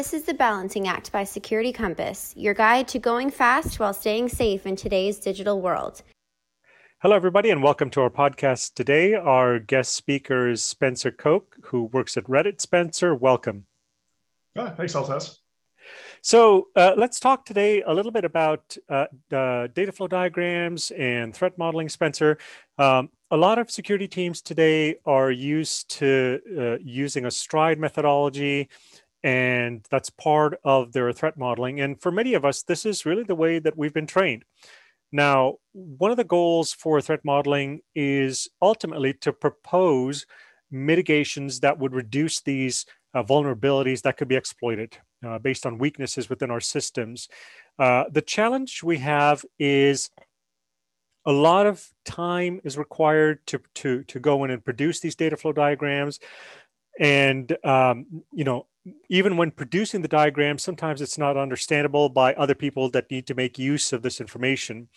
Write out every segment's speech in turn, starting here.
This is the Balancing Act by Security Compass, your guide to going fast while staying safe in today's digital world. Hello, everybody, and welcome to our podcast today. Our guest speaker is Spencer Koch, who works at Reddit. Spencer, welcome. Ah, thanks, Altaz. So uh, let's talk today a little bit about uh, data flow diagrams and threat modeling, Spencer. Um, a lot of security teams today are used to uh, using a stride methodology, and that's part of their threat modeling. And for many of us, this is really the way that we've been trained. Now, one of the goals for threat modeling is ultimately to propose mitigations that would reduce these uh, vulnerabilities that could be exploited uh, based on weaknesses within our systems. Uh, the challenge we have is a lot of time is required to, to, to go in and produce these data flow diagrams. And, um, you know, even when producing the diagram, sometimes it's not understandable by other people that need to make use of this information.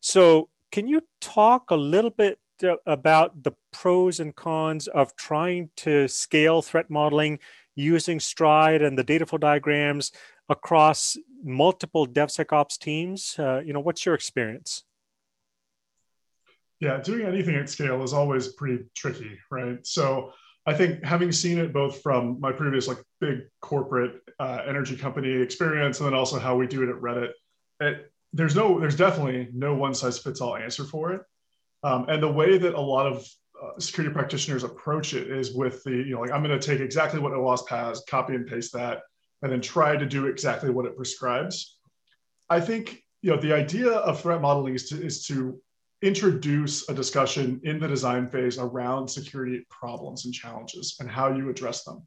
So can you talk a little bit uh, about the pros and cons of trying to scale threat modeling using Stride and the data flow diagrams across multiple DevSecOps teams? Uh, you know, what's your experience? Yeah, doing anything at scale is always pretty tricky, right? So I think having seen it both from my previous like big corporate uh, energy company experience and then also how we do it at Reddit, it, there's no, there's definitely no one size fits all answer for it. Um, and the way that a lot of uh, security practitioners approach it is with the, you know, like I'm going to take exactly what OWASP has, copy and paste that, and then try to do exactly what it prescribes. I think, you know, the idea of threat modeling is to, is to introduce a discussion in the design phase around security problems and challenges and how you address them.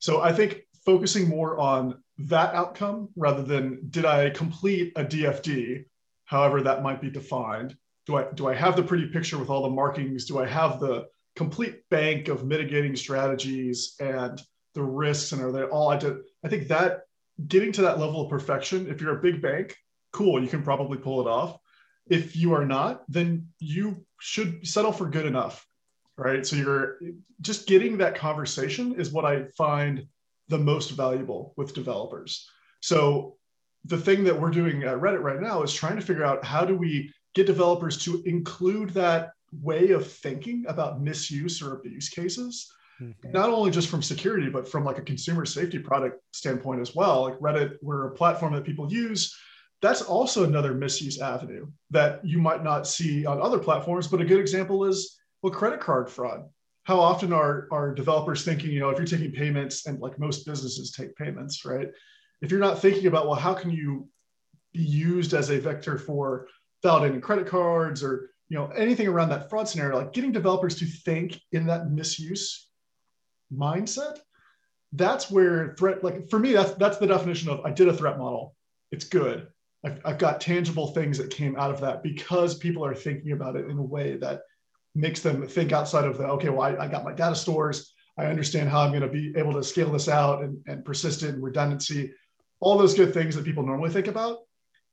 So I think focusing more on that outcome rather than did I complete a DFD, however that might be defined, do I do I have the pretty picture with all the markings? Do I have the complete bank of mitigating strategies and the risks and are they all I did? I think that getting to that level of perfection, if you're a big bank, cool, you can probably pull it off. If you are not, then you should settle for good enough. Right. So you're just getting that conversation is what I find the most valuable with developers. So the thing that we're doing at Reddit right now is trying to figure out how do we get developers to include that way of thinking about misuse or abuse cases mm-hmm. not only just from security but from like a consumer safety product standpoint as well like reddit we're a platform that people use that's also another misuse avenue that you might not see on other platforms but a good example is well credit card fraud. How often are, are developers thinking you know if you're taking payments and like most businesses take payments right? If you're not thinking about well how can you be used as a vector for validating credit cards or you know anything around that fraud scenario like getting developers to think in that misuse mindset that's where threat like for me that's that's the definition of i did a threat model. It's good I've, I've got tangible things that came out of that because people are thinking about it in a way that makes them think outside of the okay well i, I got my data stores i understand how i'm going to be able to scale this out and, and persistent redundancy all those good things that people normally think about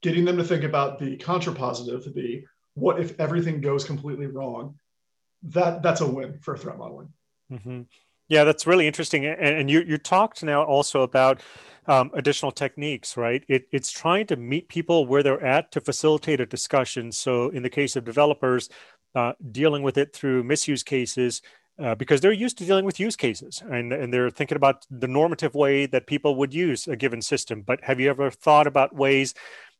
getting them to think about the contrapositive, the what if everything goes completely wrong, that that's a win for threat modeling. Mm-hmm. Yeah, that's really interesting. And, and, you you talked now also about um, additional techniques, right? It, it's trying to meet people where they're at to facilitate a discussion. So in the case of developers, uh, dealing with it through misuse cases. Uh, because they're used to dealing with use cases and, and they're thinking about the normative way that people would use a given system. But have you ever thought about ways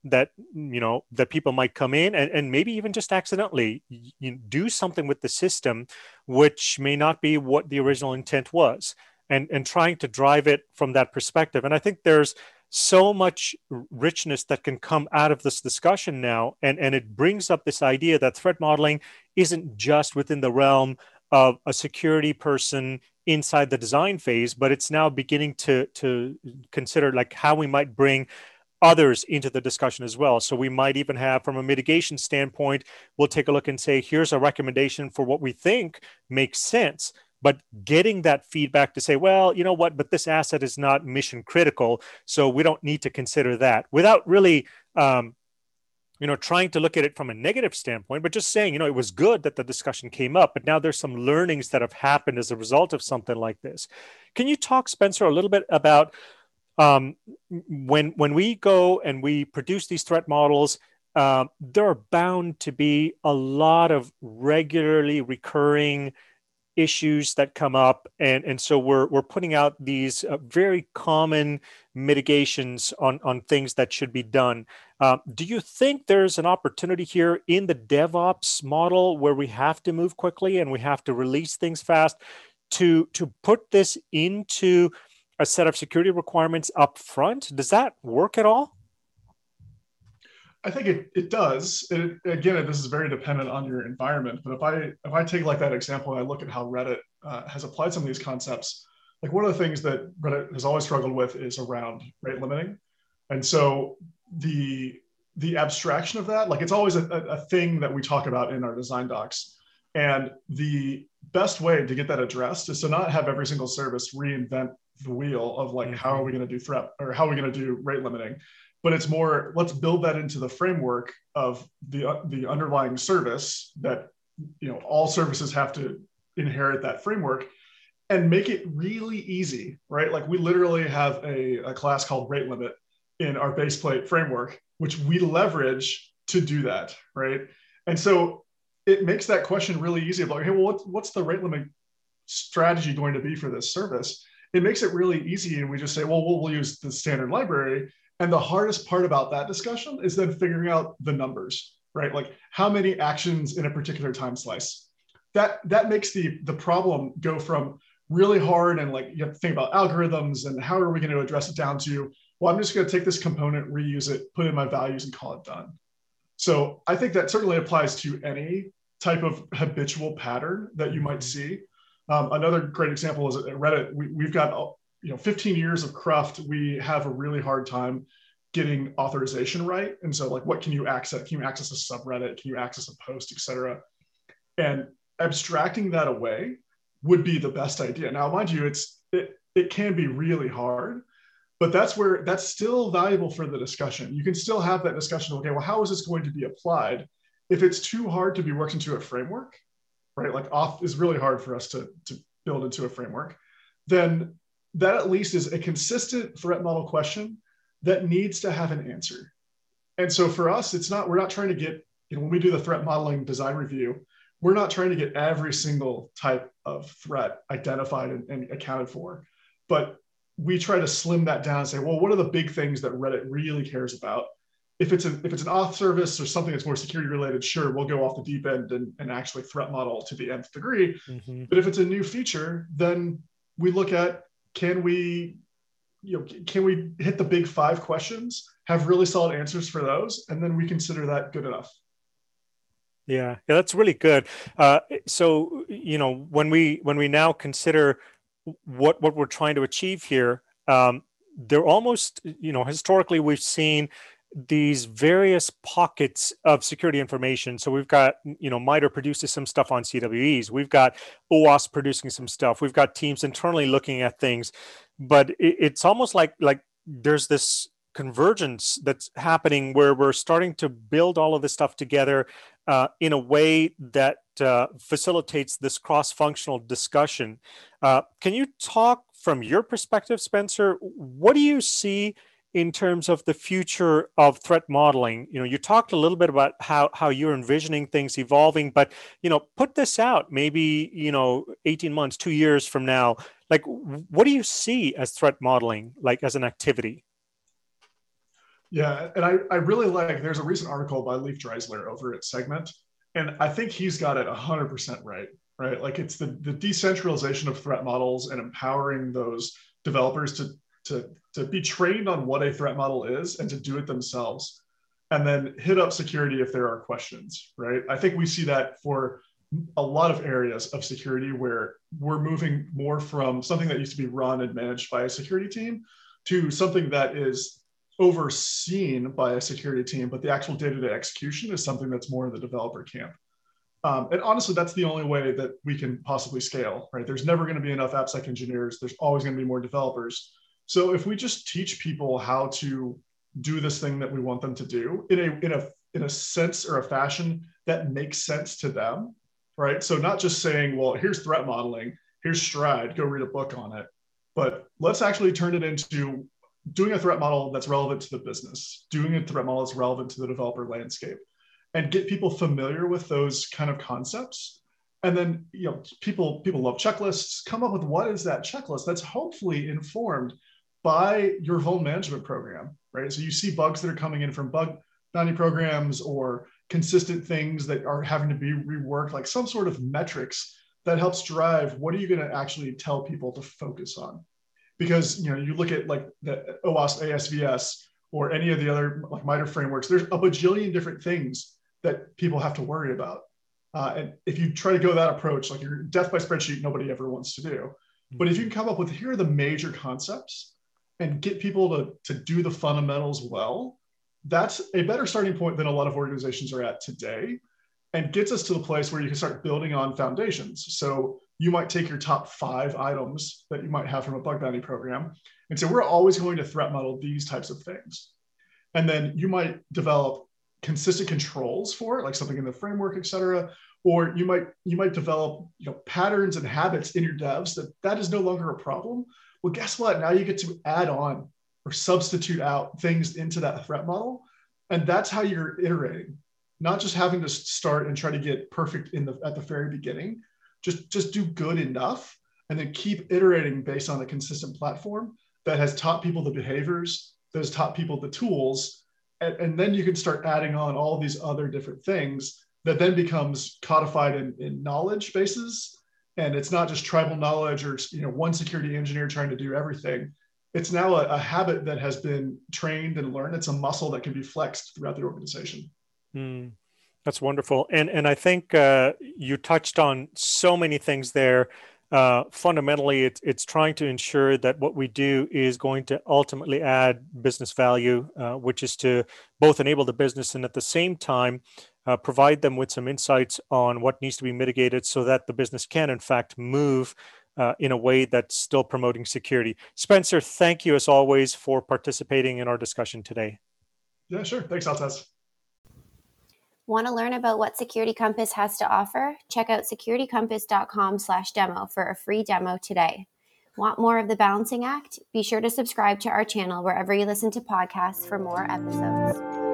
that you know that people might come in and, and maybe even just accidentally do something with the system which may not be what the original intent was and and trying to drive it from that perspective. And i think there's so much richness that can come out of this discussion now and and it brings up this idea that threat modeling isn't just within the realm of a security person inside the design phase but it's now beginning to to consider like how we might bring others into the discussion as well. So we might even have, from a mitigation standpoint, we'll take a look and say, here's a recommendation for what we think makes sense. But getting that feedback to say, well, you know what, but this asset is not mission critical, so we don't need to consider that without really, um, you know, trying to look at it from a negative standpoint, but just saying, you know, it was good that the discussion came up, but now there's some learnings that have happened as a result of something like this. Can you talk, Spencer, a little bit about um, when when we go and we produce these threat models, uh, there are bound to be a lot of regularly recurring issues that come up. And and so we're we're putting out these uh, very common mitigations on on things that should be done. Uh, do you think there's an opportunity here in the devops model where we have to move quickly and we have to release things fast to to put this into a set of security requirements up front does that work at all I think it, it does. It, again, this is very dependent on your environment. But if I if I take like that example and I look at how Reddit uh, has applied some of these concepts, like one of the things that Reddit has always struggled with is around rate limiting, and so the the abstraction of that, like it's always a, a thing that we talk about in our design docs, and the best way to get that addressed is to not have every single service reinvent the wheel of like how are we going to do threat or how are we going to do rate limiting? But it's more let's build that into the framework of the uh, the underlying service that you know all services have to inherit that framework and make it really easy right? Like we literally have a, a class called rate limit in our baseplate framework which we leverage to do that right? And so it makes that question really easy of like hey well what's, what's the rate limit strategy going to be for this service it makes it really easy and we just say well we'll, we'll use the standard library and the hardest part about that discussion is then figuring out the numbers, right? Like how many actions in a particular time slice. That that makes the the problem go from really hard and like you have to think about algorithms and how are we going to address it down to well i'm just going to take this component reuse it put in my values and call it done so i think that certainly applies to any type of habitual pattern that you might mm-hmm. see um, another great example is at reddit. We, have got you know 15 years of cruft we have a really hard time getting authorization right. And so like what can you access? Can you access a subreddit? Can you access a post etc and abstracting that away would be the best idea. Now mind you it's it, it can be really hard but that's where that's still valuable for the discussion. You can still have that discussion okay well how is this going to be applied? If it's too hard to be worked into a framework right like auth is really hard for us to, to build into a framework then that at least is a consistent threat model question that needs to have an answer. And so for us, it's not, we're not trying to get, you know, when we do the threat modeling design review, we're not trying to get every single type of threat identified and, and accounted for. But we try to slim that down and say, well, what are the big things that Reddit really cares about? If it's a, if it's an auth service or something that's more security related, sure, we'll go off the deep end and, and actually threat model to the nth degree. Mm-hmm. But if it's a new feature, then we look at can we you know can we hit the big five questions have really solid answers for those and then we consider that good enough yeah yeah that's really good uh, so you know when we when we now consider what what we're trying to achieve here um, they're almost you know historically we've seen these various pockets of security information. So we've got, you know, MITRE produces some stuff on CWEs. We've got OWASP producing some stuff. We've got teams internally looking at things, but it's almost like like there's this convergence that's happening where we're starting to build all of this stuff together uh, in a way that uh, facilitates this cross-functional discussion. Uh, can you talk from your perspective, Spencer? What do you see? In terms of the future of threat modeling. You know you talked a little bit about how how you're envisioning things evolving but you know put this out maybe you know 18 months 2 years from now. Like what do you see as threat modeling like as an activity? Yeah and i i really like there's a recent article by Leif Dreizler over at segment and i think he's got it 100% right right? Like it's the the decentralization of threat models and empowering those developers to to, to be trained on what a threat model is and to do it themselves and then hit up security if there are questions right? I think we see that for a lot of areas of security where we're moving more from something that used to be run and managed by a security team to something that is overseen by a security team but the actual day-to-day execution is something that's more in the developer camp. Um, and honestly that's the only way that we can possibly scale right? There's never going to be enough appsec engineers. There's always going to be more developers so if we just teach people how to do this thing that we want them to do in a in a in a sense or a fashion that makes sense to them, right? So not just saying, well, here's threat modeling, here's Stride, go read a book on it, but let's actually turn it into doing a threat model that's relevant to the business, doing a threat model that's relevant to the developer landscape, and get people familiar with those kind of concepts. And then, you know, people people love checklists. Come up with what is that checklist that's hopefully informed by your vuln management program, right? So you see bugs that are coming in from bug bounty programs or consistent things that are having to be reworked, like some sort of metrics that helps drive what are you going to actually tell people to focus on because you know you look at like the OWASP ASVS or any of the other like MITRE frameworks, there's a bajillion different things that people have to worry about. Uh, and if you try to go that approach, like your death by spreadsheet, nobody ever wants to do. But if you can come up with here are the major concepts and get people to, to do the fundamentals well, that's a better starting point than a lot of organizations are at today and gets us to the place where you can start building on foundations. So you might take your top five items that you might have from a bug bounty program and say, we're always going to threat model these types of things. And then you might develop consistent controls for it, like something in the framework, et cetera. Or you might you might develop you know patterns and habits in your devs that that is no longer a problem. Well, guess what? Now you get to add on or substitute out things into that threat model, and that's how you're iterating. Not just having to start and try to get perfect in the at the very beginning, just just do good enough and then keep iterating based on a consistent platform that has taught people the behaviors that has taught people the tools and, and then you can start adding on all these other different things that then becomes codified in, in knowledge bases and it's not just tribal knowledge or you know one security engineer trying to do everything it's now a, a habit that has been trained and learned it's a muscle that can be flexed throughout the organization mm. That's wonderful, and and I think uh, you touched on so many things there. Uh, fundamentally, it's it's trying to ensure that what we do is going to ultimately add business value, uh, which is to both enable the business and at the same time uh, provide them with some insights on what needs to be mitigated, so that the business can in fact move uh, in a way that's still promoting security. Spencer, thank you as always for participating in our discussion today. Yeah, sure. Thanks, Altaz. Want to learn about what Security Compass has to offer? Check out securitycompass.com/demo for a free demo today. Want more of the balancing act? Be sure to subscribe to our channel wherever you listen to podcasts for more episodes.